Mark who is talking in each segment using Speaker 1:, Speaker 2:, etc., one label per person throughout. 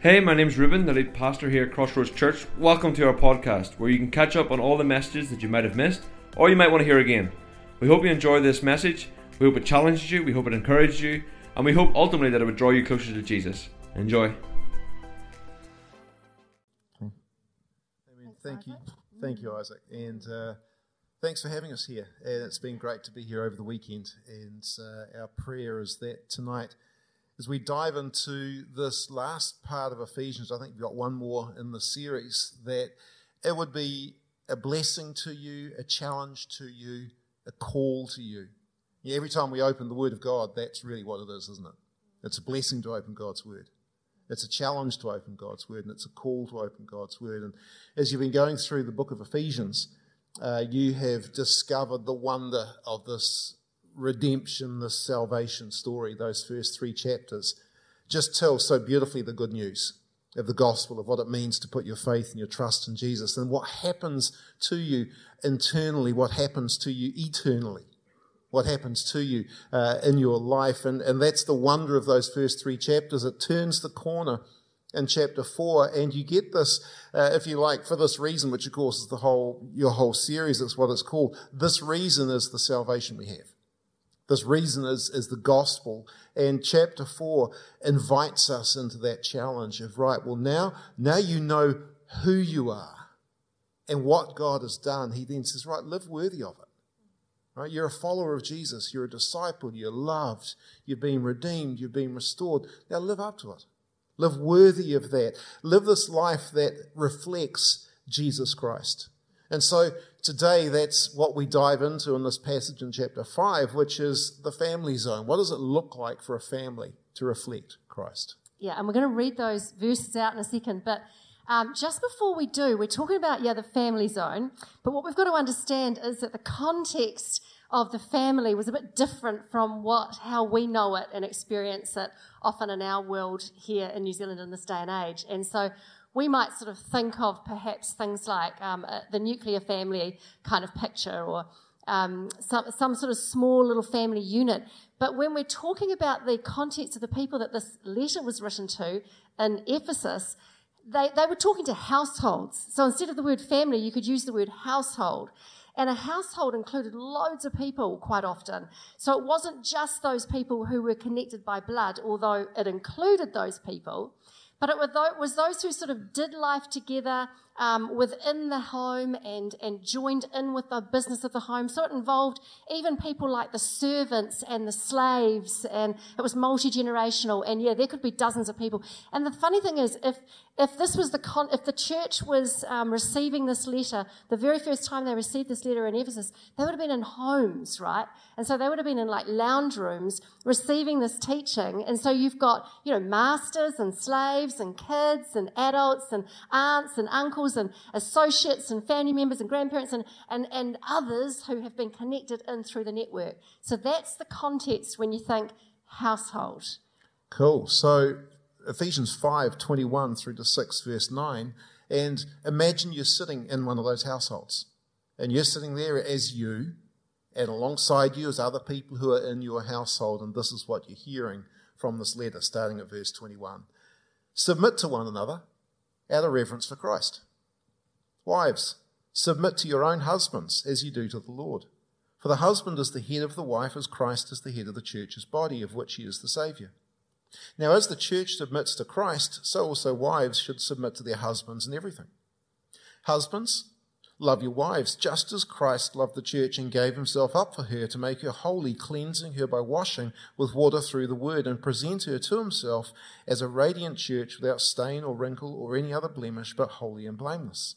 Speaker 1: Hey, my name's Ruben, the lead pastor here at Crossroads Church. Welcome to our podcast, where you can catch up on all the messages that you might have missed or you might want to hear again. We hope you enjoy this message. We hope it challenges you, we hope it encourages you, and we hope ultimately that it would draw you closer to Jesus. Enjoy.
Speaker 2: Thank you. Thank you, Isaac. And uh, thanks for having us here. And it's been great to be here over the weekend. And uh, our prayer is that tonight, as we dive into this last part of Ephesians, I think we've got one more in the series, that it would be a blessing to you, a challenge to you, a call to you. Yeah, every time we open the Word of God, that's really what it is, isn't it? It's a blessing to open God's Word. It's a challenge to open God's Word, and it's a call to open God's Word. And as you've been going through the book of Ephesians, uh, you have discovered the wonder of this redemption, this salvation story, those first three chapters, just tell so beautifully the good news of the gospel, of what it means to put your faith and your trust in Jesus, and what happens to you internally, what happens to you eternally, what happens to you uh, in your life. And, and that's the wonder of those first three chapters. It turns the corner in chapter four, and you get this, uh, if you like, for this reason, which of course is the whole your whole series. It's what it's called. This reason is the salvation we have. This reason is, is the gospel. And chapter four invites us into that challenge of, right, well, now, now you know who you are and what God has done. He then says, right, live worthy of it. Right? You're a follower of Jesus. You're a disciple. You're loved. You've been redeemed. You've been restored. Now live up to it. Live worthy of that. Live this life that reflects Jesus Christ. And so today, that's what we dive into in this passage in chapter 5, which is the family zone. What does it look like for a family to reflect Christ?
Speaker 3: Yeah, and we're going to read those verses out in a second. But um, just before we do, we're talking about, yeah, the family zone. But what we've got to understand is that the context of the family was a bit different from what how we know it and experience it often in our world here in New Zealand in this day and age. And so we might sort of think of perhaps things like um, uh, the nuclear family kind of picture or um, some, some sort of small little family unit. But when we're talking about the context of the people that this letter was written to in Ephesus, they, they were talking to households. So instead of the word family, you could use the word household. And a household included loads of people quite often. So it wasn't just those people who were connected by blood, although it included those people. But it was those who sort of did life together um, within the home and, and joined in with the business of the home. So it involved even people like the servants and the slaves, and it was multi generational. And yeah, there could be dozens of people. And the funny thing is, if if this was the con- if the church was um, receiving this letter, the very first time they received this letter in Ephesus, they would have been in homes, right? And so they would have been in like lounge rooms receiving this teaching. And so you've got you know masters and slaves and kids and adults and aunts and uncles and associates and family members and grandparents and, and, and others who have been connected in through the network. So that's the context when you think household.
Speaker 2: Cool. So Ephesians 5 21 through to 6, verse 9. And imagine you're sitting in one of those households. And you're sitting there as you, and alongside you is other people who are in your household. And this is what you're hearing from this letter, starting at verse 21. Submit to one another out of reverence for Christ. Wives, submit to your own husbands as you do to the Lord. For the husband is the head of the wife, as Christ is the head of the church's body, of which he is the Saviour. Now, as the church submits to Christ, so also wives should submit to their husbands in everything. Husbands, love your wives, just as Christ loved the church and gave himself up for her to make her holy, cleansing her by washing with water through the word, and present her to himself as a radiant church without stain or wrinkle or any other blemish, but holy and blameless.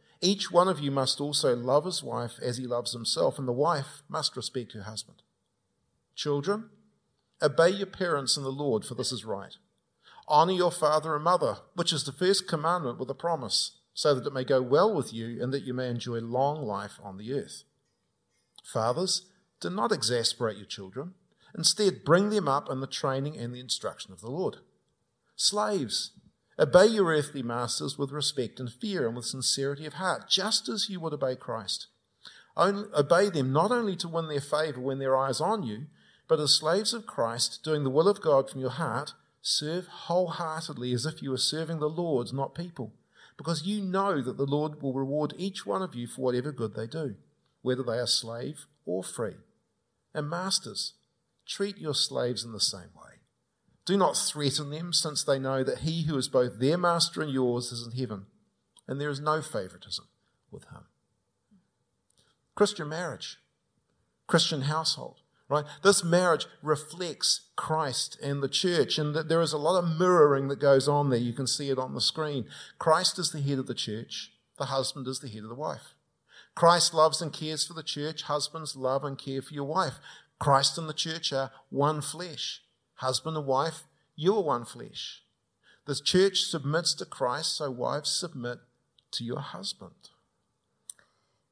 Speaker 2: each one of you must also love his wife as he loves himself, and the wife must respect her husband. Children, obey your parents in the Lord, for this is right. Honor your father and mother, which is the first commandment with a promise, so that it may go well with you and that you may enjoy long life on the earth. Fathers, do not exasperate your children. Instead, bring them up in the training and the instruction of the Lord. Slaves, obey your earthly masters with respect and fear and with sincerity of heart, just as you would obey Christ. Only, obey them not only to win their favor when their eyes are on you, but as slaves of Christ, doing the will of God from your heart, serve wholeheartedly as if you were serving the Lord, not people, because you know that the Lord will reward each one of you for whatever good they do, whether they are slave or free. And masters, treat your slaves in the same way. Do not threaten them, since they know that he who is both their master and yours is in heaven, and there is no favoritism with him. Christian marriage, Christian household right? This marriage reflects Christ and the church, and that there is a lot of mirroring that goes on there. You can see it on the screen. Christ is the head of the church, the husband is the head of the wife. Christ loves and cares for the church, husbands love and care for your wife. Christ and the church are one flesh. Husband and wife, you are one flesh. The church submits to Christ, so wives submit to your husband.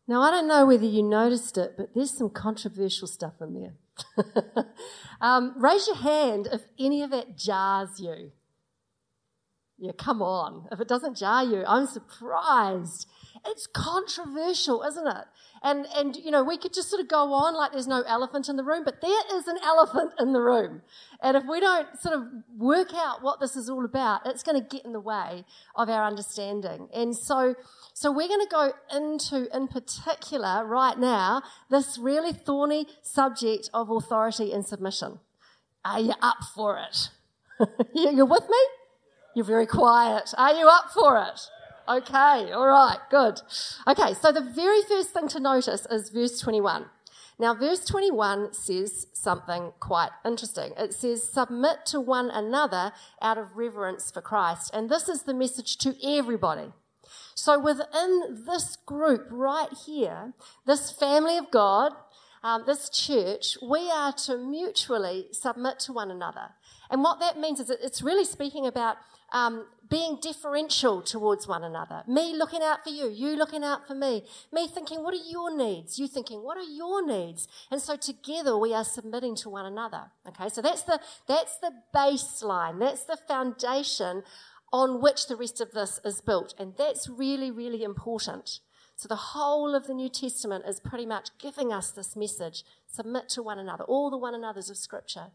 Speaker 3: Now, I don't know whether you noticed it, but there's some controversial stuff in there. um, raise your hand if any of it jars you. Yeah, come on. If it doesn't jar you, I'm surprised. It's controversial, isn't it? And and you know, we could just sort of go on like there's no elephant in the room, but there is an elephant in the room. And if we don't sort of work out what this is all about, it's going to get in the way of our understanding. And so so we're going to go into in particular right now this really thorny subject of authority and submission. Are you up for it? You're with me? You're very quiet. Are you up for it? Okay, all right, good. Okay, so the very first thing to notice is verse 21. Now, verse 21 says something quite interesting. It says, Submit to one another out of reverence for Christ. And this is the message to everybody. So, within this group right here, this family of God, um, this church, we are to mutually submit to one another. And what that means is it's really speaking about um, being differential towards one another. Me looking out for you, you looking out for me. Me thinking, what are your needs? You thinking, what are your needs? And so together we are submitting to one another. Okay, so that's the that's the baseline. That's the foundation on which the rest of this is built. And that's really, really important. So the whole of the New Testament is pretty much giving us this message submit to one another, all the one another's of Scripture.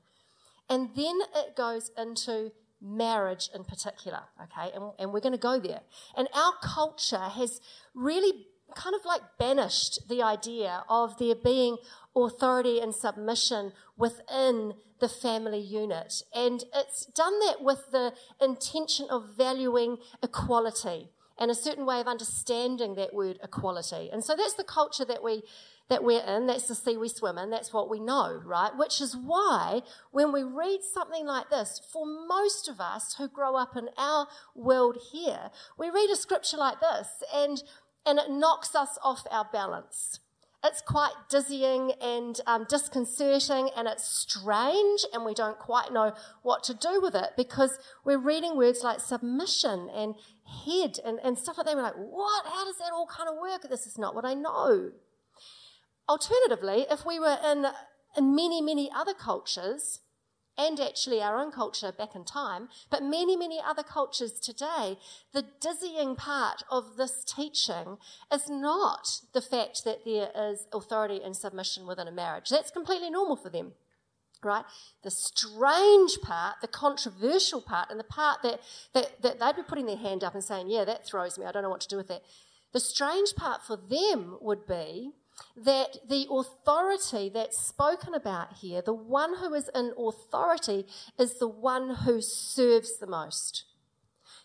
Speaker 3: And then it goes into marriage in particular, okay? And, and we're going to go there. And our culture has really kind of like banished the idea of there being authority and submission within the family unit. And it's done that with the intention of valuing equality and a certain way of understanding that word equality. And so that's the culture that we that we're in, that's the sea we swim in, that's what we know, right? Which is why when we read something like this, for most of us who grow up in our world here, we read a scripture like this and, and it knocks us off our balance. It's quite dizzying and um, disconcerting and it's strange and we don't quite know what to do with it because we're reading words like submission and head and, and stuff like that. We're like, what? How does that all kind of work? This is not what I know. Alternatively, if we were in, in many, many other cultures, and actually our own culture back in time, but many, many other cultures today, the dizzying part of this teaching is not the fact that there is authority and submission within a marriage. That's completely normal for them. Right? The strange part, the controversial part, and the part that, that, that they'd be putting their hand up and saying, Yeah, that throws me, I don't know what to do with that. The strange part for them would be that the authority that's spoken about here, the one who is in authority, is the one who serves the most.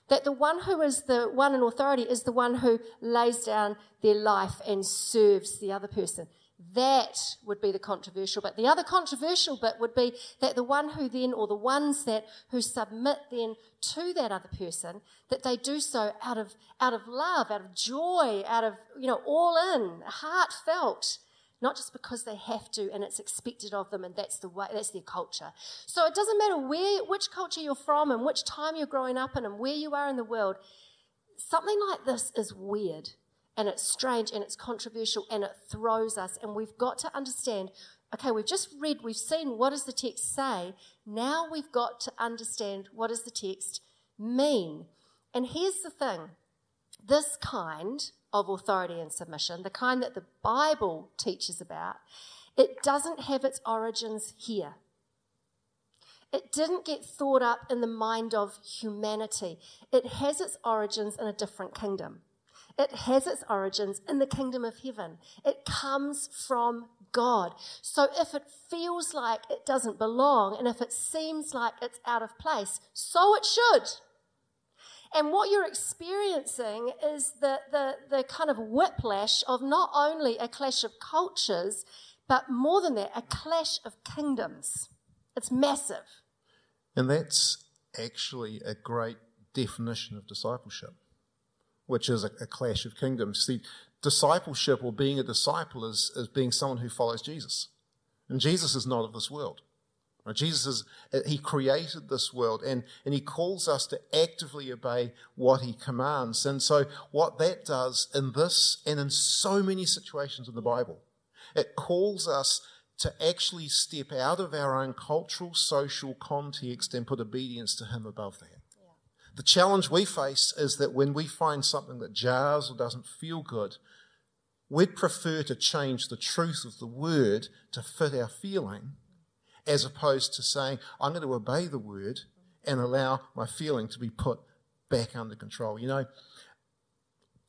Speaker 3: That the one who is the one in authority is the one who lays down their life and serves the other person. That would be the controversial bit. The other controversial bit would be that the one who then, or the ones that who submit then to that other person, that they do so out of out of love, out of joy, out of you know all in, heartfelt, not just because they have to and it's expected of them and that's the way that's their culture. So it doesn't matter where which culture you're from and which time you're growing up in and where you are in the world something like this is weird and it's strange and it's controversial and it throws us. And we've got to understand okay, we've just read, we've seen what does the text say. Now we've got to understand what does the text mean. And here's the thing this kind of authority and submission, the kind that the Bible teaches about, it doesn't have its origins here. It didn't get thought up in the mind of humanity. It has its origins in a different kingdom. It has its origins in the kingdom of heaven. It comes from God. So if it feels like it doesn't belong and if it seems like it's out of place, so it should. And what you're experiencing is the, the, the kind of whiplash of not only a clash of cultures, but more than that, a clash of kingdoms. It's massive.
Speaker 2: And that's actually a great definition of discipleship, which is a, a clash of kingdoms. See, discipleship or being a disciple is, is being someone who follows Jesus. And Jesus is not of this world. Jesus is, uh, he created this world and, and he calls us to actively obey what he commands. And so what that does in this and in so many situations in the Bible, it calls us to actually step out of our own cultural, social context and put obedience to him above that. The challenge we face is that when we find something that jars or doesn't feel good, we'd prefer to change the truth of the word to fit our feeling as opposed to saying, I'm going to obey the word and allow my feeling to be put back under control. You know,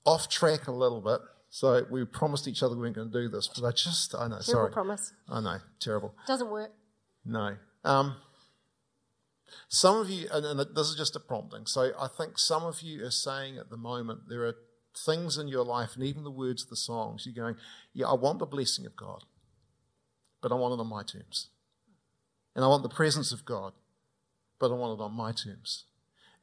Speaker 2: off track a little bit. So we promised each other we weren't going to do this, but I just, I know,
Speaker 3: terrible
Speaker 2: sorry.
Speaker 3: promise.
Speaker 2: I know, terrible.
Speaker 3: Doesn't work.
Speaker 2: No. Um, some of you, and, and this is just a prompting. So I think some of you are saying at the moment there are things in your life, and even the words of the songs, you're going, Yeah, I want the blessing of God, but I want it on my terms. And I want the presence of God, but I want it on my terms.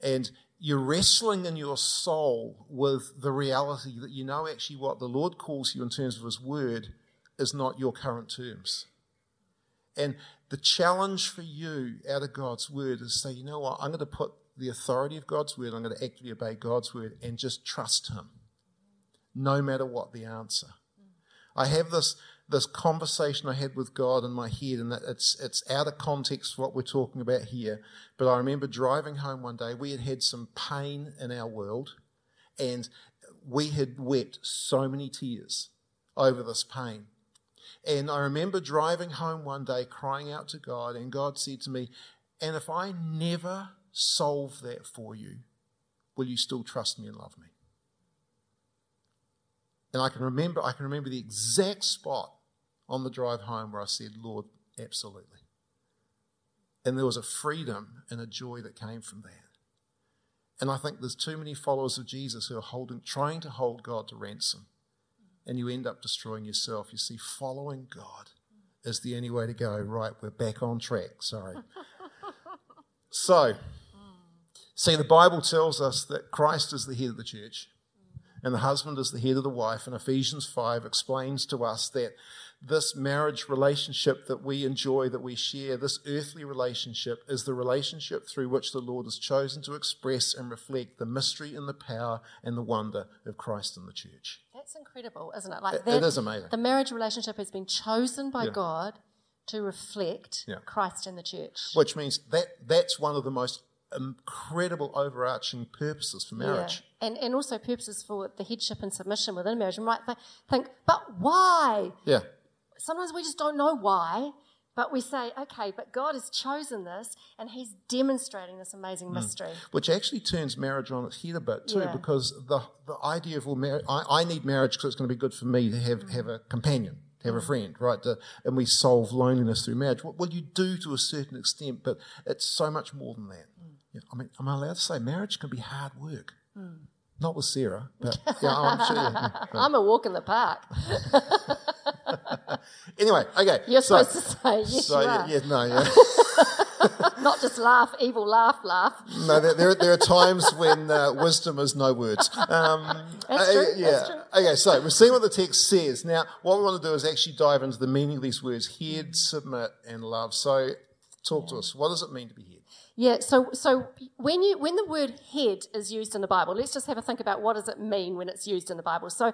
Speaker 2: And you're wrestling in your soul with the reality that you know actually what the Lord calls you in terms of His word is not your current terms. And the challenge for you out of God's word is say, you know what, I'm going to put the authority of God's word, I'm going to actively obey God's word and just trust Him, no matter what the answer. I have this this conversation I had with God in my head, and it's it's out of context what we're talking about here. But I remember driving home one day. We had had some pain in our world, and we had wept so many tears over this pain. And I remember driving home one day, crying out to God, and God said to me, "And if I never solve that for you, will you still trust me and love me?" And I can remember, I can remember the exact spot on the drive home where I said, Lord, absolutely. And there was a freedom and a joy that came from that. And I think there's too many followers of Jesus who are holding, trying to hold God to ransom. And you end up destroying yourself. You see, following God is the only way to go. Right, we're back on track. Sorry. so, see, the Bible tells us that Christ is the head of the church and the husband is the head of the wife. And Ephesians 5 explains to us that this marriage relationship that we enjoy, that we share, this earthly relationship, is the relationship through which the Lord has chosen to express and reflect the mystery and the power and the wonder of Christ in the church.
Speaker 3: That's incredible, isn't it? Like
Speaker 2: it,
Speaker 3: that,
Speaker 2: it is amazing.
Speaker 3: The marriage relationship has been chosen by yeah. God to reflect
Speaker 2: yeah.
Speaker 3: Christ in the church.
Speaker 2: Which means that that's one of the most incredible overarching purposes for marriage.
Speaker 3: Yeah. And, and also purposes for the headship and submission within marriage. And might think, but why?
Speaker 2: Yeah
Speaker 3: sometimes we just don't know why, but we say, okay, but God has chosen this and He's demonstrating this amazing hmm. mystery. Mm.
Speaker 2: Which actually turns marriage on its head a bit too, yeah. because the, the idea of, well, mar- I, I, need marriage because it's going to be good for me to have, mm. have a companion, have mm. a hmm. friend, right? To, and we solve loneliness through marriage. Well, well, you do to a certain extent, but it's so much more than that. Hmm. Yeah, I mean, am I allowed to say marriage can be hard work? Not with Sarah, but yeah, I'm sure. Yeah,
Speaker 3: I'm a walk in the park.
Speaker 2: anyway, okay.
Speaker 3: You're so, supposed to say yes.
Speaker 2: So,
Speaker 3: are.
Speaker 2: Yeah, no, yeah.
Speaker 3: Not just laugh, evil laugh, laugh.
Speaker 2: no, there, there, there, are times when uh, wisdom is no words. Um,
Speaker 3: That's true. Uh,
Speaker 2: yeah.
Speaker 3: That's true.
Speaker 2: Okay, so we've seen what the text says. Now, what we want to do is actually dive into the meaning of these words: head, submit, and love. So, talk yeah. to us. What does it mean to be head?
Speaker 3: Yeah, so so when you when the word head is used in the Bible, let's just have a think about what does it mean when it's used in the Bible. So,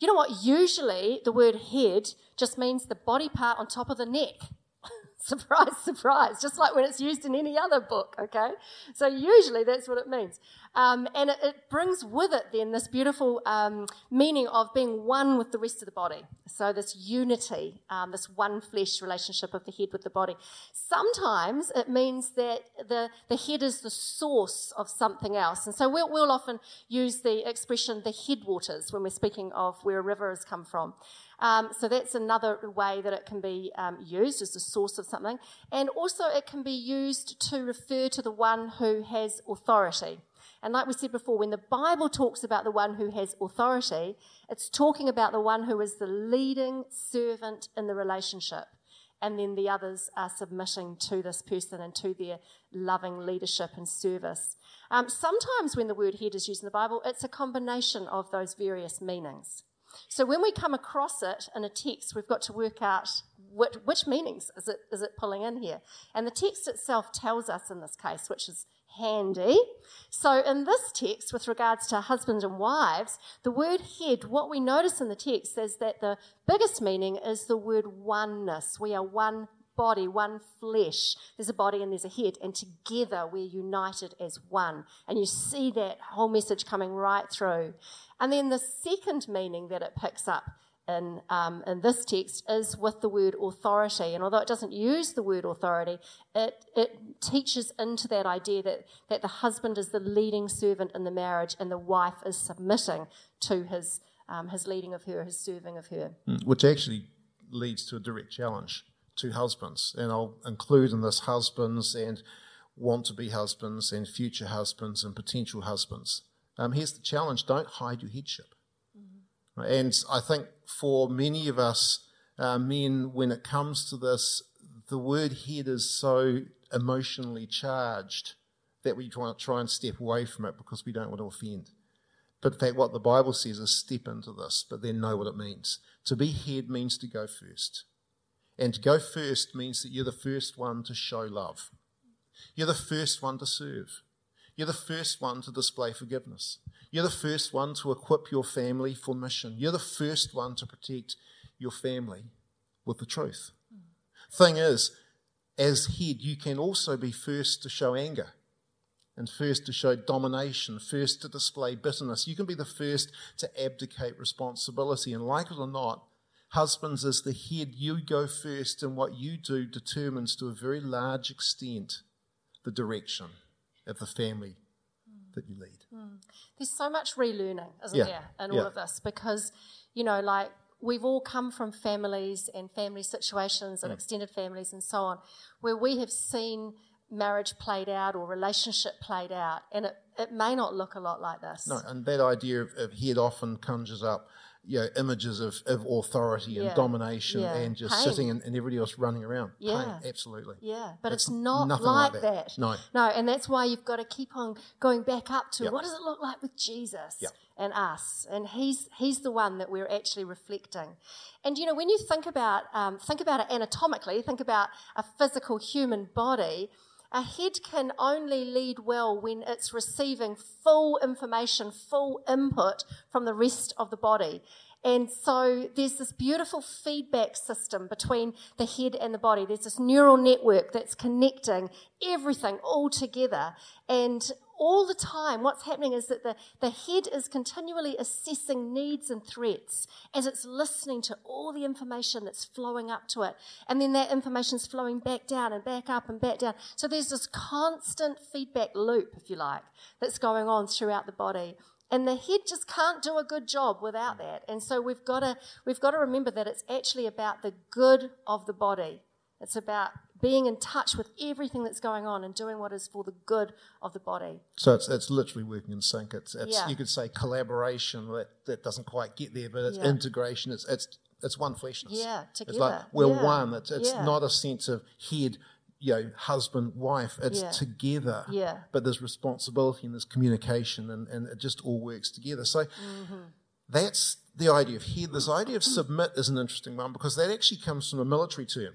Speaker 3: you know what? Usually, the word head just means the body part on top of the neck. surprise, surprise, just like when it's used in any other book, okay? So usually that's what it means. Um, and it, it, brings with it then this beautiful um, meaning of being one with the rest of the body. So this unity, um, this one flesh relationship of the head with the body. Sometimes it means that the, the head is the source of something else. And so we'll, we'll often use the expression the headwaters when we're speaking of where a river has come from. Um, so that's another way that it can be um, used as the source of something. And also, it can be used to refer to the one who has authority. And like we said before, when the Bible talks about the one who has authority, it's talking about the one who is the leading servant in the relationship. And then the others are submitting to this person and to their loving leadership and service. Um, sometimes when the word head is used in the Bible, it's a combination of those various meanings. So when we come across it in a text, we've got to work out which, which, meanings is it, is it pulling in here. And the text itself tells us in this case, which is handy. So in this text, with regards to husbands and wives, the word head, what we notice in the text is that the biggest meaning is the word oneness. We are one body, one flesh. There's a body and there's a head, and together we're united as one. And you see that whole message coming right through. And then the second meaning that it picks up in, um, in this text is with the word authority. And although it doesn't use the word authority, it, it teaches into that idea that, that the husband is the leading servant in the marriage and the wife is submitting to his, um, his leading of her, his serving of her.
Speaker 2: Mm, which actually leads to a direct challenge to husbands. And I'll include in this husbands and want to be husbands and future husbands and potential husbands. Um, here's the challenge don't hide your headship. And I think for many of us uh, men, when it comes to this, the word head is so emotionally charged that we try and step away from it because we don't want to offend. But in fact, what the Bible says is step into this, but then know what it means. To be head means to go first. And to go first means that you're the first one to show love. You're the first one to serve. You're the first one to display forgiveness. You're the first one to equip your family for mission. You're the first one to protect your family with the truth. Thing is, as head, you can also be first to show anger and first to show domination, first to display bitterness. You can be the first to abdicate responsibility. And like it or not, husbands, as the head, you go first, and what you do determines to a very large extent the direction of the family that you lead. Mm.
Speaker 3: There's so much relearning, isn't yeah. there, in yeah. all of this? Because, you know, like we've all come from families and family situations and mm. extended families and so on, where we have seen marriage played out or relationship played out, and it, it may not look a lot like this.
Speaker 2: No, and that idea of, of head often conjures up you know, images of, of authority and yeah. domination yeah. and just Pain. sitting and, and, everybody else running around. Yeah. Pain, absolutely.
Speaker 3: Yeah, but it's, it's not like, like that. that.
Speaker 2: No.
Speaker 3: No, and that's why you've got to keep on going back up to yep. what does it look like with Jesus
Speaker 2: yep.
Speaker 3: and us? And he's he's the one that we're actually reflecting. And you know, when you think about um, think about it anatomically, think about a physical human body a head can only lead well when it's receiving full information, full input from the rest of the body. And so there's this beautiful feedback system between the head and the body. There's this neural network that's connecting everything all together. And all the time, what's happening is that the, the head is continually assessing needs and threats as it's listening to all the information that's flowing up to it. And then that information is flowing back down and back up and back down. So there's this constant feedback loop, if you like, that's going on throughout the body. And the head just can't do a good job without mm. that. And so we've got to, we've got to remember that it's actually about the good of the body. It's about being in touch with everything that's going on and doing what is for the good of the body.
Speaker 2: So it's, it's literally working in sync. It's, it's yeah. you could say collaboration that, that doesn't quite get there, but it's yeah. integration. It's, it's, it's one fleshness.
Speaker 3: Yeah, together.
Speaker 2: It's like we're yeah. one. It's, it's not a sense of head, you know, husband, wife. It's together.
Speaker 3: Yeah.
Speaker 2: But there's responsibility and there's communication and, and it just all works together. So mm-hmm. that's the idea of head. This idea of submit is an interesting one because that actually comes from a military term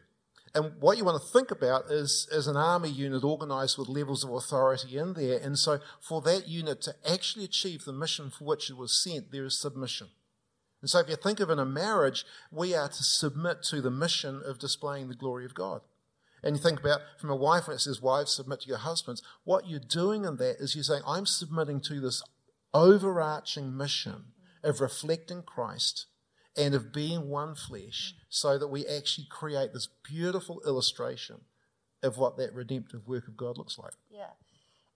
Speaker 2: And what you want to think about is, is an army unit organized with levels of authority in there. And so for that unit to actually achieve the mission for which it was sent, there is submission. And so if you think of in a marriage, we are to submit to the mission of displaying the glory of God. And you think about from a wife when it says, Wives, submit to your husbands. What you're doing in that is you're saying, I'm submitting to this overarching mission of reflecting Christ and of being one flesh so that we actually create this beautiful illustration of what that redemptive work of God looks like.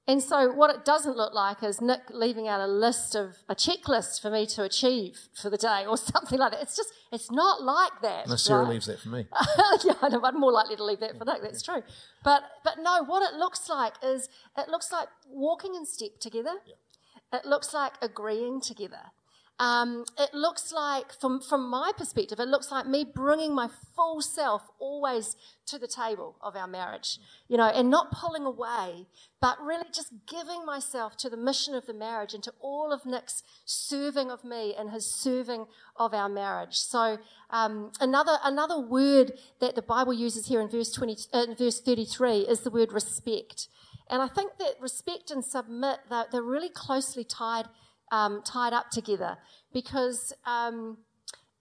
Speaker 3: And so, what it doesn't look like is Nick leaving out a list of a checklist for me to achieve for the day or something like that. It's just, it's not like that.
Speaker 2: No, Sarah
Speaker 3: right?
Speaker 2: leaves that for me.
Speaker 3: yeah, I know, I'm more likely to leave that for Nick. That's true. But, but no, what it looks like is it looks like walking in step together.
Speaker 2: Yeah.
Speaker 3: It looks like agreeing together. Um, it looks like, from, from my perspective, it looks like me bringing my full self always to the table of our marriage, you know, and not pulling away, but really just giving myself to the mission of the marriage and to all of Nick's serving of me and his serving of our marriage. So, um, another, another word that the Bible uses here in verse 20, uh, in verse 33 is the word respect. And I think that respect and submit, they're, they're really closely tied um, tied up together because um,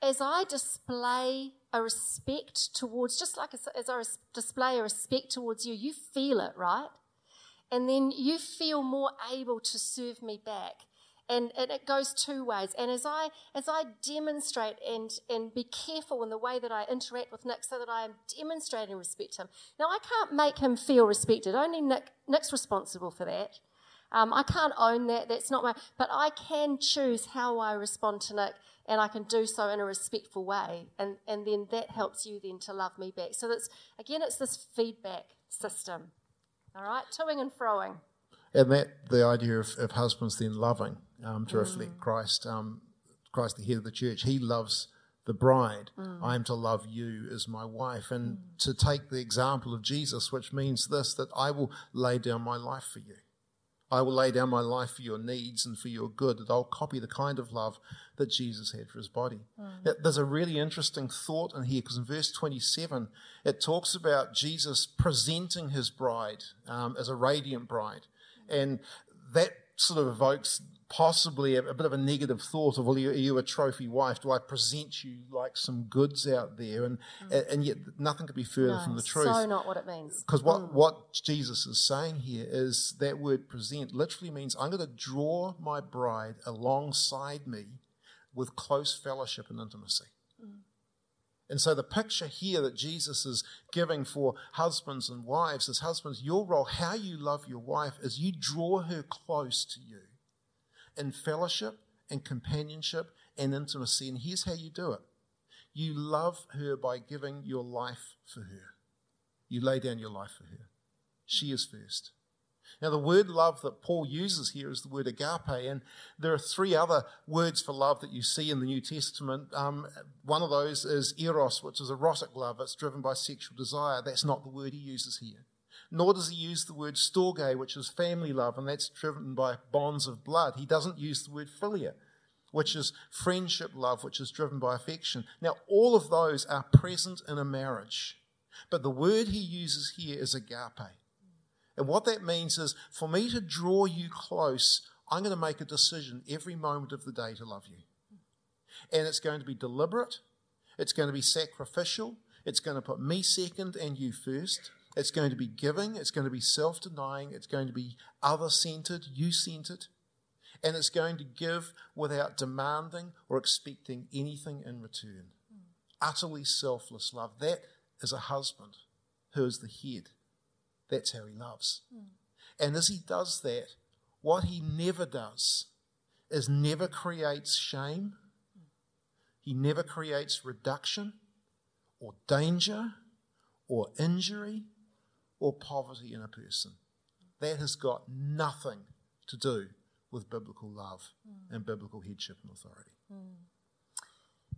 Speaker 3: as I display a respect towards, just like as, I display a respect towards you, you feel it, right? And then you feel more able to serve me back. And, and it goes two ways. And as I as I demonstrate and and be careful in the way that I interact with Nick, so that I am demonstrating respect to him. Now I can't make him feel respected. Only Nick Nick's responsible for that. Um, I can't own that. That's not my. But I can choose how I respond to Nick, and I can do so in a respectful way, and and then that helps you then to love me back. So that's again, it's this feedback system. All right, toing and froing.
Speaker 2: And that the idea of, of husbands then loving um, to reflect Christ, um, Christ the head of the church. He loves the bride. I am to love you as my wife, and to take the example of Jesus, which means this: that I will lay down my life for you. I will lay down my life for your needs and for your good, that I'll copy the kind of love that Jesus had for his body. Now, There's a really interesting thought in here because in verse 27, it talks about Jesus presenting his bride um, as a radiant bride. And that sort of evokes possibly a, a bit of a negative thought of, well, are you a trophy wife? Do I present you like some goods out there? And, mm. and yet nothing could be further
Speaker 3: No,
Speaker 2: from the truth.
Speaker 3: So not what it means.
Speaker 2: Because what, mm. what Jesus is saying here is that word present literally means I'm going to draw my bride alongside me with close fellowship and intimacy. And so the picture here that Jesus is giving for husbands and wives is husbands, your role, how you love your wife, is you draw her close to you in fellowship and companionship and intimacy. And here's how you do it you love her by giving your life for her. You lay down your life for her. She is first. Now, the word love that Paul uses here is the word agape, and there are three other words for love that you see in the New Testament. Um, one of those is eros, which is erotic love. It's driven by sexual desire. That's not the word he uses here. Nor does he use the word storge, which is family love, and that's driven by bonds of blood. He doesn't use the word philia, which is friendship love, which is driven by affection. Now, all of those are present in a marriage, but the word he uses here is agape. And what that means is for me to draw you close, I'm going to make a decision every moment of the day to love you. And it's going to be deliberate, it's going to be sacrificial, it's going to put me second and you first. It's going to be giving, it's going to be self denying, it's going to be other centered, you centered. And it's going to give without demanding or expecting anything in return. Hmm. Utterly selfless love. That is a husband who is the head. That's how he loves. Hmm. And as he does that, what he never does is never creates shame. He never creates reduction or danger or injury or poverty in a person. That has got nothing to do with biblical love hmm. and biblical headship and authority. Hmm.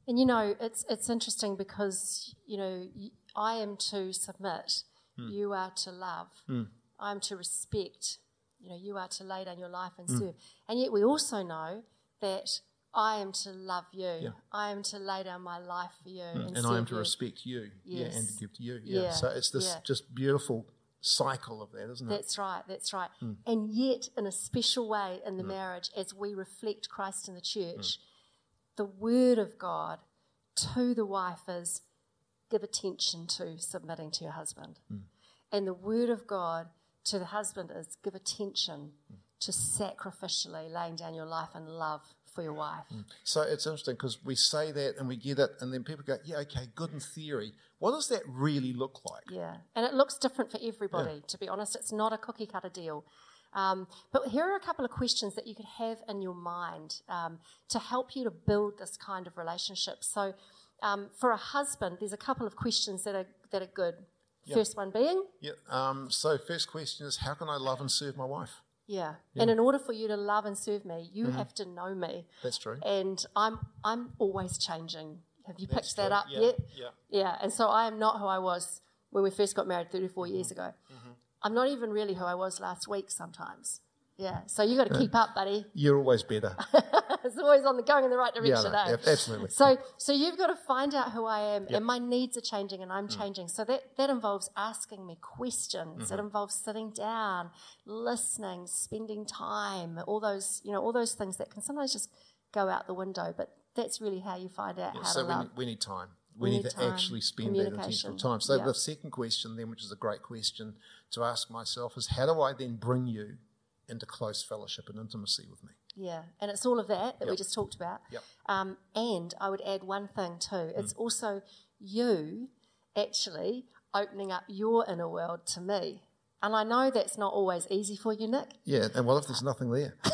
Speaker 3: And you know, it's it's interesting because you know I am to submit, Hmm. you are to love, hmm. I am to respect. You know, you are to lay down your life and hmm. serve. And yet we also know that I am to love you.
Speaker 2: Yeah.
Speaker 3: I am to lay down my life for you. And,
Speaker 2: and I am to
Speaker 3: you.
Speaker 2: respect you, yeah, and to give to you, yeah.
Speaker 3: Yeah,
Speaker 2: So it's this
Speaker 3: yeah.
Speaker 2: just beautiful cycle of that, isn't it?
Speaker 3: That's right, that's right.
Speaker 2: Hmm.
Speaker 3: And yet, in a special way in the marriage, as we reflect Christ in the church,
Speaker 2: Hmm.
Speaker 3: the word of God to the wife is give attention to submitting to your husband.
Speaker 2: Hmm.
Speaker 3: And the word of God to the husband is give attention
Speaker 2: Hmm.
Speaker 3: to sacrificially laying down your life and love for your wife.
Speaker 2: So it's interesting because we say that and we get it, and then people go, "Yeah, okay, good in theory. What does that really look like?"
Speaker 3: Yeah, and it looks different for everybody, to be honest. It's not a cookie cutter deal. Um, but here are a couple of questions that you could have in your mind um, to help you to build this kind of relationship. So, um, for a husband, there's a couple of questions that are that are good. First one being,
Speaker 2: Yeah. Um, so first question is, how can I love and serve my wife?
Speaker 3: yeah. And in order for you to love and serve me, you
Speaker 2: Mm-hmm.
Speaker 3: have to know me,
Speaker 2: That's true.
Speaker 3: and I'm I'm always changing. Have you
Speaker 2: That's
Speaker 3: picked that up
Speaker 2: Yeah,
Speaker 3: yet?
Speaker 2: yeah.
Speaker 3: Yeah, and so I am not who I was when we first got married 34
Speaker 2: Mm-hmm.
Speaker 3: years ago. I'm not even really who I was last week sometimes. Yeah, so you've got to keep up, buddy.
Speaker 2: You're always better.
Speaker 3: it's always on the going in the right
Speaker 2: yeah,
Speaker 3: direction.
Speaker 2: no,
Speaker 3: eh?
Speaker 2: absolutely.
Speaker 3: So, so you've got to find out who I am, and my needs are changing, and I'm changing. So that that involves asking me questions. It involves sitting down, listening, spending time, all those you know, all those things that can sometimes just go out the window. But that's really how you find out
Speaker 2: Yeah,
Speaker 3: how
Speaker 2: so
Speaker 3: to
Speaker 2: we
Speaker 3: love.
Speaker 2: need, we need time.
Speaker 3: We
Speaker 2: We, need,
Speaker 3: need
Speaker 2: to
Speaker 3: time,
Speaker 2: actually spend that intentional time. So
Speaker 3: Yeah.
Speaker 2: the second question, then, which is a great question to ask myself, is how do I then bring you into close fellowship and intimacy with me?
Speaker 3: Yeah, and it's all of that that we just talked about.
Speaker 2: Yep.
Speaker 3: Um, and I would add one thing too. It's also you actually opening up your inner world to me. And I know that's not always easy for you, Nick.
Speaker 2: Yeah, and what if there's nothing there?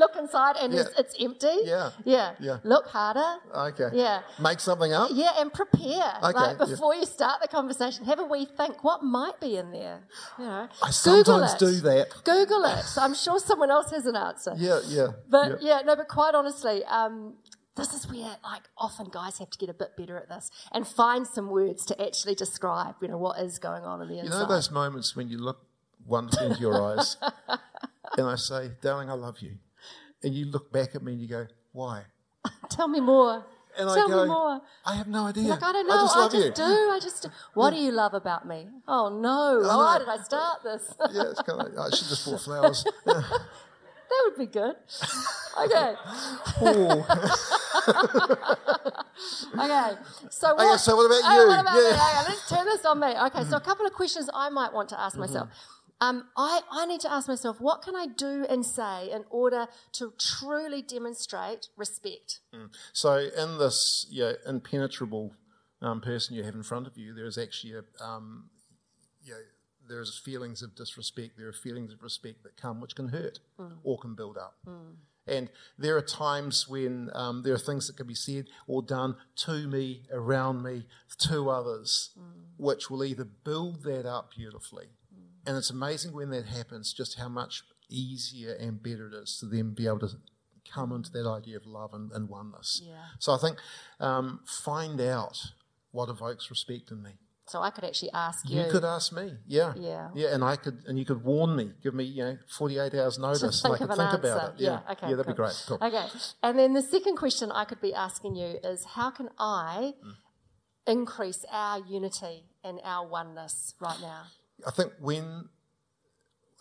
Speaker 3: you look inside and it's,
Speaker 2: Yeah.
Speaker 3: it's empty,
Speaker 2: Yeah.
Speaker 3: yeah,
Speaker 2: Yeah.
Speaker 3: look harder.
Speaker 2: Okay.
Speaker 3: Yeah.
Speaker 2: Make something up?
Speaker 3: Yeah, and prepare.
Speaker 2: Okay,
Speaker 3: like
Speaker 2: yeah.
Speaker 3: before you start the conversation, have a wee think. What might be in there? You know,
Speaker 2: I
Speaker 3: Google
Speaker 2: sometimes
Speaker 3: it.
Speaker 2: do that.
Speaker 3: Google it. I'm sure someone else has an answer.
Speaker 2: Yeah, yeah.
Speaker 3: But
Speaker 2: yeah.
Speaker 3: yeah, no, but quite honestly, um, this is where like often guys have to get a bit better at this and find some words to actually describe, you know, what is going on in the
Speaker 2: You
Speaker 3: inside.
Speaker 2: know those moments when you look wonderfully into your eyes and I say, darling, I love you. And you look back at me and you go, why?
Speaker 3: Tell me more.
Speaker 2: And
Speaker 3: Tell
Speaker 2: I go,
Speaker 3: me more.
Speaker 2: I have no idea.
Speaker 3: Like I don't know.
Speaker 2: I just love you.
Speaker 3: do. I just. do. What do you love about me? Oh no! Why
Speaker 2: know.
Speaker 3: did I start this?
Speaker 2: yeah, it's kind of like, I should just bought flowers. Yeah.
Speaker 3: that would be good. Okay. Okay. So what?
Speaker 2: Okay, so what about
Speaker 3: Oh,
Speaker 2: you?
Speaker 3: what about
Speaker 2: Yeah.
Speaker 3: me? Okay, let's turn this on me. Okay. So a couple of questions I might want to ask
Speaker 2: Mm-hmm.
Speaker 3: myself. Um, I, I need to ask myself, what can I do and say in order to truly demonstrate respect?
Speaker 2: So, in this yeah, impenetrable um, person you have in front of you, there is actually a, um, you know, there's feelings of disrespect. There are feelings of respect that come, which can hurt or can build up. And there are times when um, there are things that can be said or done to me, around me, to others, which will either build that up beautifully. And it's amazing when that happens, just how much easier and better it is to then be able to come into that idea of love and, and oneness.
Speaker 3: Yeah.
Speaker 2: So I think um, find out what evokes respect in me.
Speaker 3: So I could actually ask you.
Speaker 2: You could ask me, yeah,
Speaker 3: Yeah.
Speaker 2: yeah, and I could, and you could warn me, give me, you know, forty-eight hours notice, and
Speaker 3: think
Speaker 2: I could
Speaker 3: an
Speaker 2: think
Speaker 3: answer.
Speaker 2: about it. Yeah,
Speaker 3: Okay.
Speaker 2: yeah, that'd
Speaker 3: cool.
Speaker 2: be great. Cool.
Speaker 3: Okay. And then the second question I could be asking you is, how can I
Speaker 2: Mm.
Speaker 3: increase our unity and our oneness right now?
Speaker 2: I think when,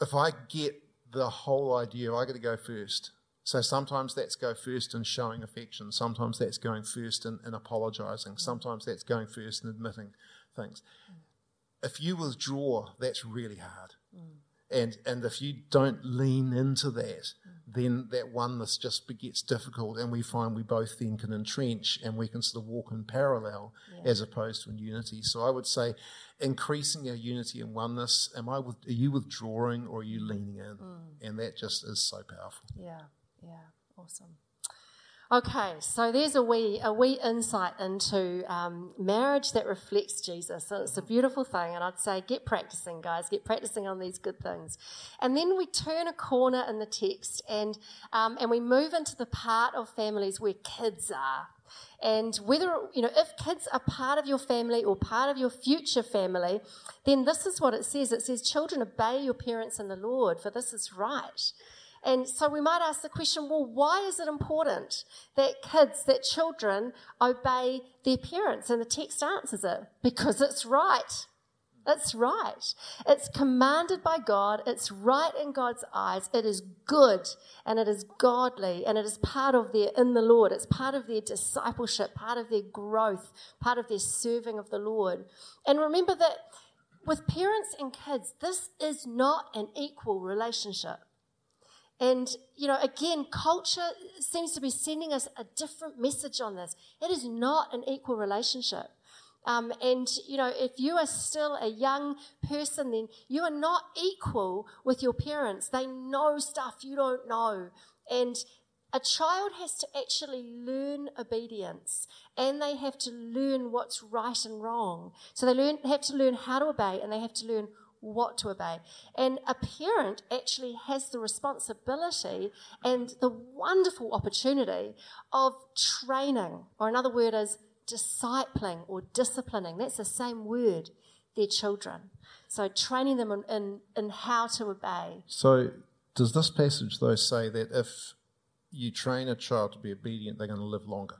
Speaker 2: if I get the whole idea, I got to go first. So sometimes that's go first in showing affection. Sometimes that's going first in, in apologising. Mm. Sometimes that's going first in admitting things. Mm. If you withdraw, that's really hard. Mm. And and if you don't lean into that, then that oneness just gets difficult, and we find we both then can entrench and we can sort of walk in parallel as opposed to in unity. So I would say, increasing our unity and oneness. Am I with, are you withdrawing or are you leaning in? Mm. And that just is so powerful.
Speaker 3: Yeah, yeah, awesome. Okay, so there's a wee a wee insight into um, marriage that reflects Jesus. So it's a beautiful thing, and I'd say get practicing, guys. Get practicing on these good things, and then we turn a corner in the text, and um, and we move into the part of families where kids are. And whether, you know, if kids are part of your family or part of your future family, then this is what it says. It says, Children, obey your parents in the Lord, for this is right. And so we might ask the question well, why is it important that kids, that children obey their parents? And the text answers it because it's right. It's right. It's commanded by God. It's right in God's eyes. It is good and it is godly and it is part of their in the Lord. It's part of their discipleship, part of their growth, part of their serving of the Lord. And remember that with parents and kids, this is not an equal relationship. And, you know, again, culture seems to be sending us a different message on this. It is not an equal relationship. Um, and, you know, if you are still a young person, then you are not equal with your parents. They know stuff you don't know. And a child has to actually learn obedience and they have to learn what's right and wrong. So they learn, have to learn how to obey and they have to learn what to obey. And a parent actually has the responsibility and the wonderful opportunity of training, or another word is discipling or disciplining. That's the same word, their children. So training them in, in, in how to obey.
Speaker 2: So, does this passage, though, say that if you train a child to be obedient, they're going to live longer?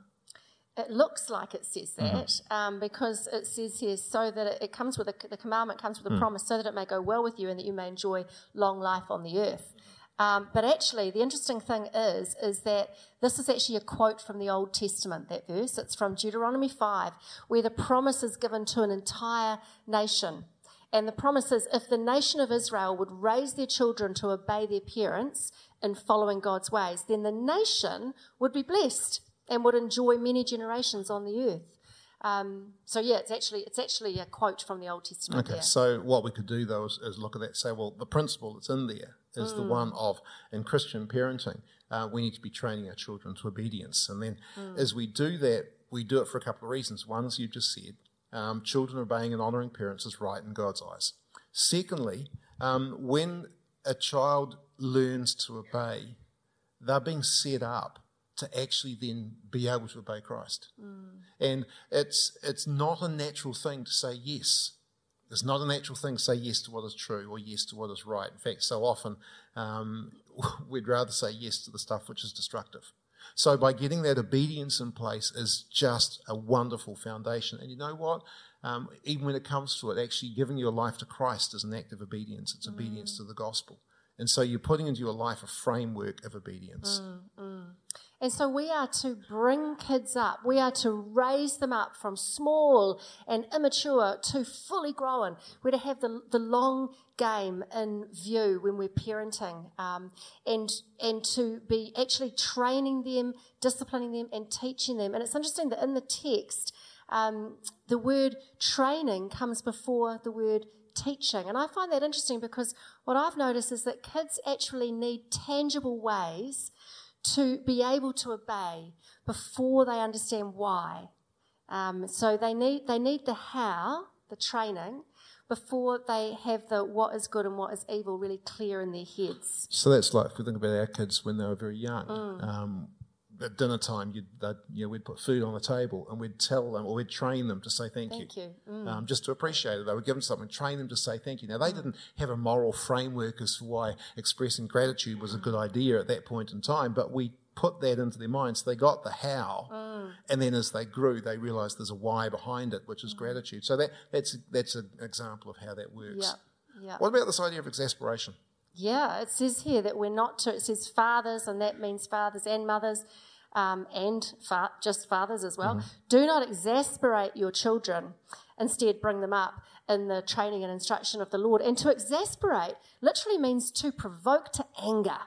Speaker 3: It looks like it says that mm-hmm. um, because it says here, so that it, it comes with a, the commandment comes with a mm. promise, so that it may go well with you and that you may enjoy long life on the earth. Um, but actually, the interesting thing is, is that this is actually a quote from the Old Testament, that verse. It's from Deuteronomy 5, where the promise is given to an entire nation. And the promise is if the nation of Israel would raise their children to obey their parents in following God's ways, then the nation would be blessed and would enjoy many generations on the earth. Um, so yeah, it's actually it's actually a quote from the Old Testament.
Speaker 2: Okay, so what we could do though is, is, look at that, and say, well, the principle that's in there is mm. the one of in Christian parenting, uh, we need to be training our children to obedience, and then mm. as we do that, we do it for a couple of reasons. One, as you just said, um, children obeying and honouring parents is right in God's eyes. Secondly, um, when a child learns to obey, they're being set up to actually then be able to obey Christ. Mm. And it's it's not a natural thing to say yes. It's not a natural thing to say yes to what is true or yes to what is right. In fact, so often um, we'd rather say yes to the stuff which is destructive. So by getting that obedience in place is just a wonderful foundation. And you know what? Um, even when it comes to it, actually giving your life to Christ is an act of obedience. It's mm. obedience to the gospel. And so you're putting into your life a framework of obedience.
Speaker 3: Mm, mm. And so we are to bring kids up. We are to raise them up from small and immature to fully grown. We're to have the, the long game in view when we're parenting um, and, and to be actually training them, disciplining them, and teaching them. And it's interesting that in the text, um, the word training comes before the word teaching. And I find that interesting because what I've noticed is that kids actually need tangible ways to be able to obey before they understand why. Um, so they need they need the how, the training, before they have the what is good and what is evil really clear in their heads.
Speaker 2: So that's like if we think about our kids when they were very young. Mm. Um, at dinner time, you'd, you know, we'd put food on the table and we'd tell them or we'd train them to say thank,
Speaker 3: thank you,
Speaker 2: you. Mm. Um, just to appreciate it. They would give them something, train them to say thank you. Now, they mm. didn't have a moral framework as to why expressing gratitude was a good idea at that point in time, but we put that into their minds. They got the how, mm. and then as they grew, they realised there's a why behind it, which is mm. gratitude. So that, that's, that's an example of how that works.
Speaker 3: Yeah. Yeah.
Speaker 2: What about this idea of exasperation?
Speaker 3: Yeah, it says here that we're not to, it says fathers, and that means fathers and mothers um, and fa- just fathers as well. Mm-hmm. Do not exasperate your children. Instead, bring them up in the training and instruction of the Lord. And to exasperate literally means to provoke to anger.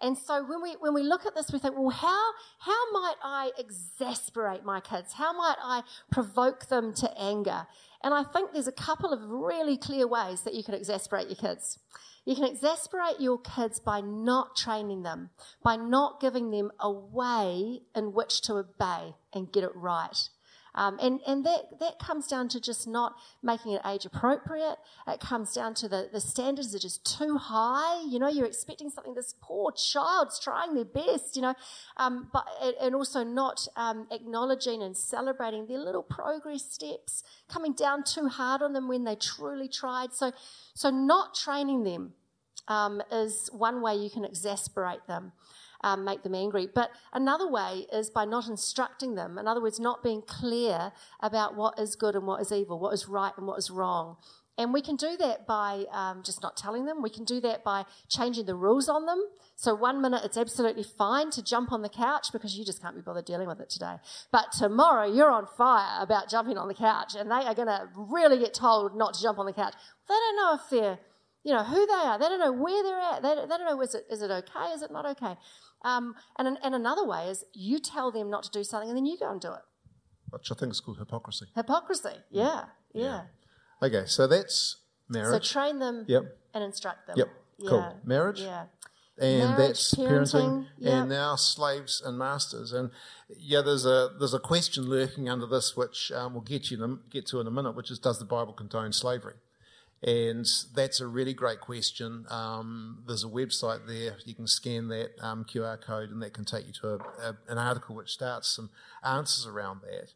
Speaker 3: And so when we when we look at this, we think, well, how how might I exasperate my kids? How might I provoke them to anger? And I think there's a couple of really clear ways that you can exasperate your kids. You can exasperate your kids by not training them, by not giving them a way in which to obey and get it right. Um, and and that, that comes down to just not making it age appropriate. It comes down to the, the standards are just too high. You know, you're expecting something, this poor child's trying their best, you know, um, but, and also not um, acknowledging and celebrating their little progress steps, coming down too hard on them when they truly tried. So, so not training them um, is one way you can exasperate them, um, make them angry. But another way is by not instructing them. In other words, not being clear about what is good and what is evil, what is right and what is wrong. And we can do that by um, just not telling them. We can do that by changing the rules on them. So one minute it's absolutely fine to jump on the couch because you just can't be bothered dealing with it today. But tomorrow you're on fire about jumping on the couch and they are going to really get told not to jump on the couch. They don't know if they're, you know, who they are. They don't know where they're at. They, they don't know is it, is it okay? Is it not okay? Um, and, and another way is you tell them not to do something and then you go and do it.
Speaker 2: Which I think is called hypocrisy.
Speaker 3: Hypocrisy. Yeah. Yeah.
Speaker 2: Yeah. Okay, so that's marriage.
Speaker 3: So train them
Speaker 2: yep.
Speaker 3: and instruct them.
Speaker 2: Yep. Cool.
Speaker 3: Yeah.
Speaker 2: Marriage.
Speaker 3: Yeah.
Speaker 2: and
Speaker 3: Marriage,
Speaker 2: that's parenting,
Speaker 3: parenting, yep.
Speaker 2: and now slaves and masters. And yeah, there's a there's a question lurking under this, which um, we'll get you to, get to in a minute, which is does the Bible condone slavery? And that's a really great question. Um, there's a website there you can scan that um, QR code, and that can take you to a, a, an article which starts some answers around that.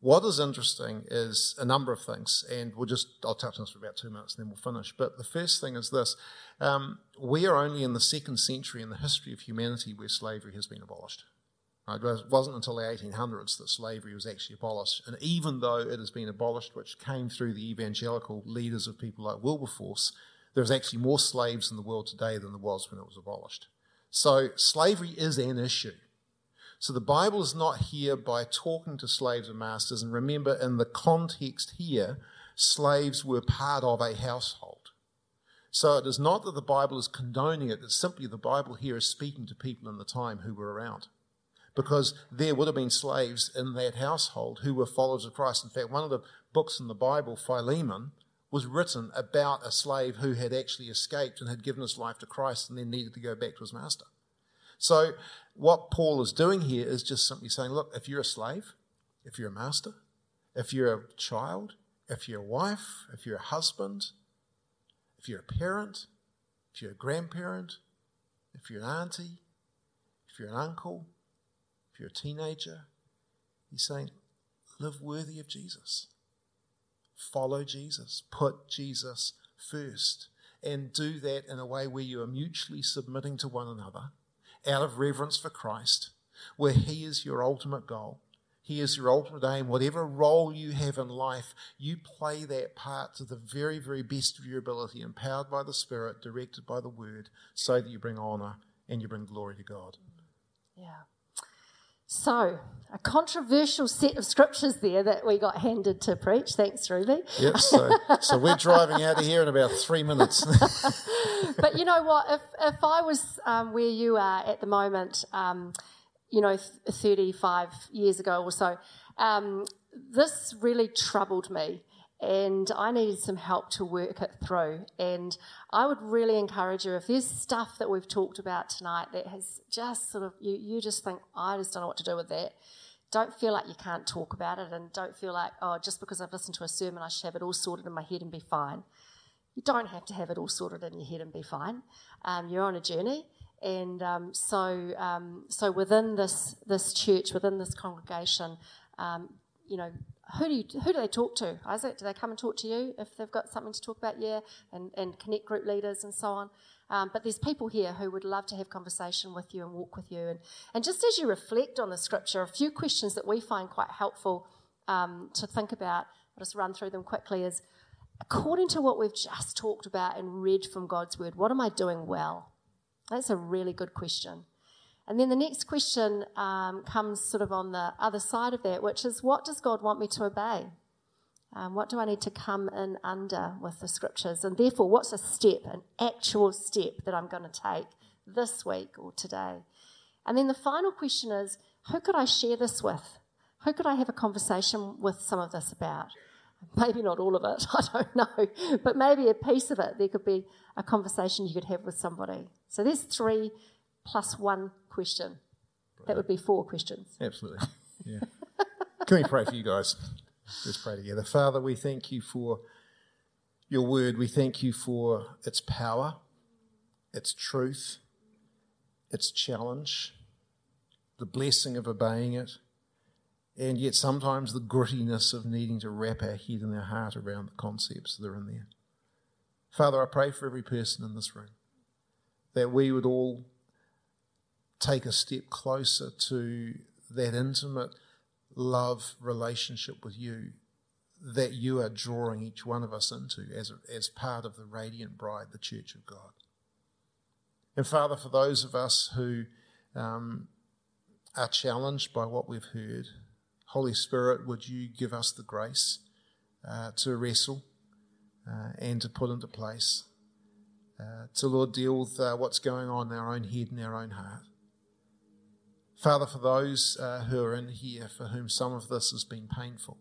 Speaker 2: What is interesting is a number of things, and we'll just I'll touch on this for about two minutes, and then we'll finish. But the first thing is this: um, we are only in the second century in the history of humanity where slavery has been abolished. It wasn't until the 1800s that slavery was actually abolished, and even though it has been abolished, which came through the evangelical leaders of people like Wilberforce, there's actually more slaves in the world today than there was when it was abolished. So slavery is an issue. So the Bible is not here by talking to slaves and masters. And remember, in the context here, slaves were part of a household. So it is not that the Bible is condoning it, it's simply the Bible here is speaking to people in the time who were around. Because there would have been slaves in that household who were followers of Christ. In fact, one of the books in the Bible, Philemon, was written about a slave who had actually escaped and had given his life to Christ and then needed to go back to his master. So, what Paul is doing here is just simply saying, look, if you're a slave, if you're a master, if you're a child, if you're a wife, if you're a husband, if you're a parent, if you're a grandparent, if you're an auntie, if you're an uncle, if you're a teenager, he's saying, live worthy of Jesus. Follow Jesus. Put Jesus first. And do that in a way where you are mutually submitting to one another out of reverence for Christ, where He is your ultimate goal. He is your ultimate aim. Whatever role you have in life, you play that part to the very, very best of your ability, empowered by the Spirit, directed by the Word, so that you bring honour and you bring glory to God.
Speaker 3: Yeah. So, a controversial set of scriptures there that we got handed to preach. Thanks, Ruby.
Speaker 2: Yep, so, so we're driving out of here in about three minutes.
Speaker 3: but you know what? If if I was um, where you are at the moment, um, you know, th- 35 years ago or so, um, this really troubled me. And I needed some help to work it through. And I would really encourage you if there's stuff that we've talked about tonight that has just sort of, you, you just think, I just don't know what to do with that. Don't feel like you can't talk about it and don't feel like, oh, just because I've listened to a sermon, I should have it all sorted in my head and be fine. You don't have to have it all sorted in your head and be fine. Um, you're on a journey. And um, so, um, so within this this church, within this congregation, um, you know, who do you, who do they talk to? Isaac, do they come and talk to you if they've got something to talk about? Yeah, and, and connect group leaders and so on. Um, but there's people here who would love to have conversation with you and walk with you. And, and just as you reflect on the scripture, a few questions that we find quite helpful um, to think about, I'll just run through them quickly, is according to what we've just talked about and read from God's word, what am I doing well? That's a really good question. And then the next question um, comes sort of on the other side of that, which is what does God want me to obey? Um, what do I need to come in under with the scriptures? And therefore, what's a step, an actual step that I'm going to take this week or today? And then the final question is who could I share this with? Who could I have a conversation with some of this about? Maybe not all of it, I don't know, but maybe a piece of it. There could be a conversation you could have with somebody. So there's three plus one question. That would be four questions.
Speaker 2: Absolutely. Yeah. Can we pray for you guys? Let's pray together. Father, we thank you for your word. We thank you for its power, its truth, its challenge, the blessing of obeying it, and yet sometimes the grittiness of needing to wrap our head and our heart around the concepts that are in there. Father, I pray for every person in this room. that we would all take a step closer to that intimate love relationship with you that you are drawing each one of us into as, as part of the radiant bride, the church of God. And Father, for those of us who um, are challenged by what we've heard, Holy Spirit, would you give us the grace uh, to wrestle uh, and to put into place, uh, to, Lord, deal with uh, what's going on in our own head and our own heart. Father, for those uh, who are in here for whom some of this has been painful,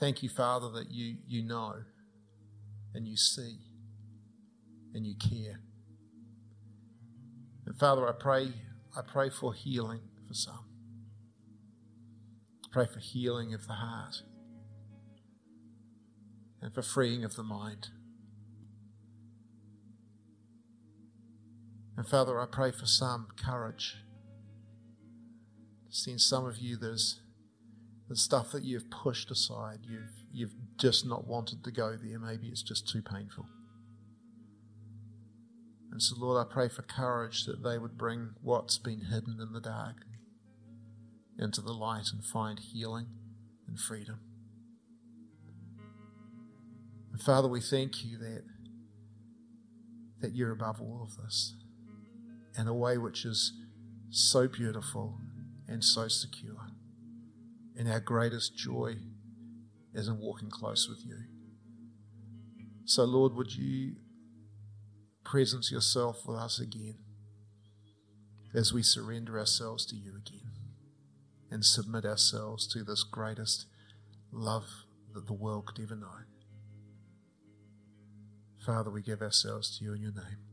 Speaker 2: thank you, Father, that you, you know and you see and you care. And Father, I pray, I pray for healing for some. I pray for healing of the heart and for freeing of the mind. And Father, I pray for some courage. Seeing some of you, there's the stuff that you've pushed aside. You've you've just not wanted to go there. Maybe it's just too painful. And so, Lord, I pray for courage that they would bring what's been hidden in the dark into the light and find healing and freedom. And Father, we thank you that, that you're above all of this in a way which is so beautiful and so secure. And our greatest joy is in walking close with you. So, Lord, would you presence yourself with us again as we surrender ourselves to you again and submit ourselves to this greatest love that the world could ever know. Father, we give ourselves to you in your name.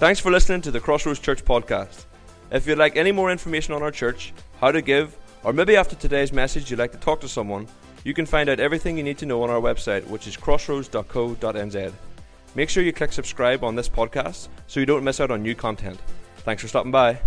Speaker 1: Thanks for listening to the Crossroads Church podcast. If you'd like any more information on our church, how to give, or maybe after today's message you'd like to talk to someone, you can find out everything you need to know on our website, which is crossroads.co.nz. Make sure you click subscribe on this podcast so you don't miss out on new content. Thanks for stopping by.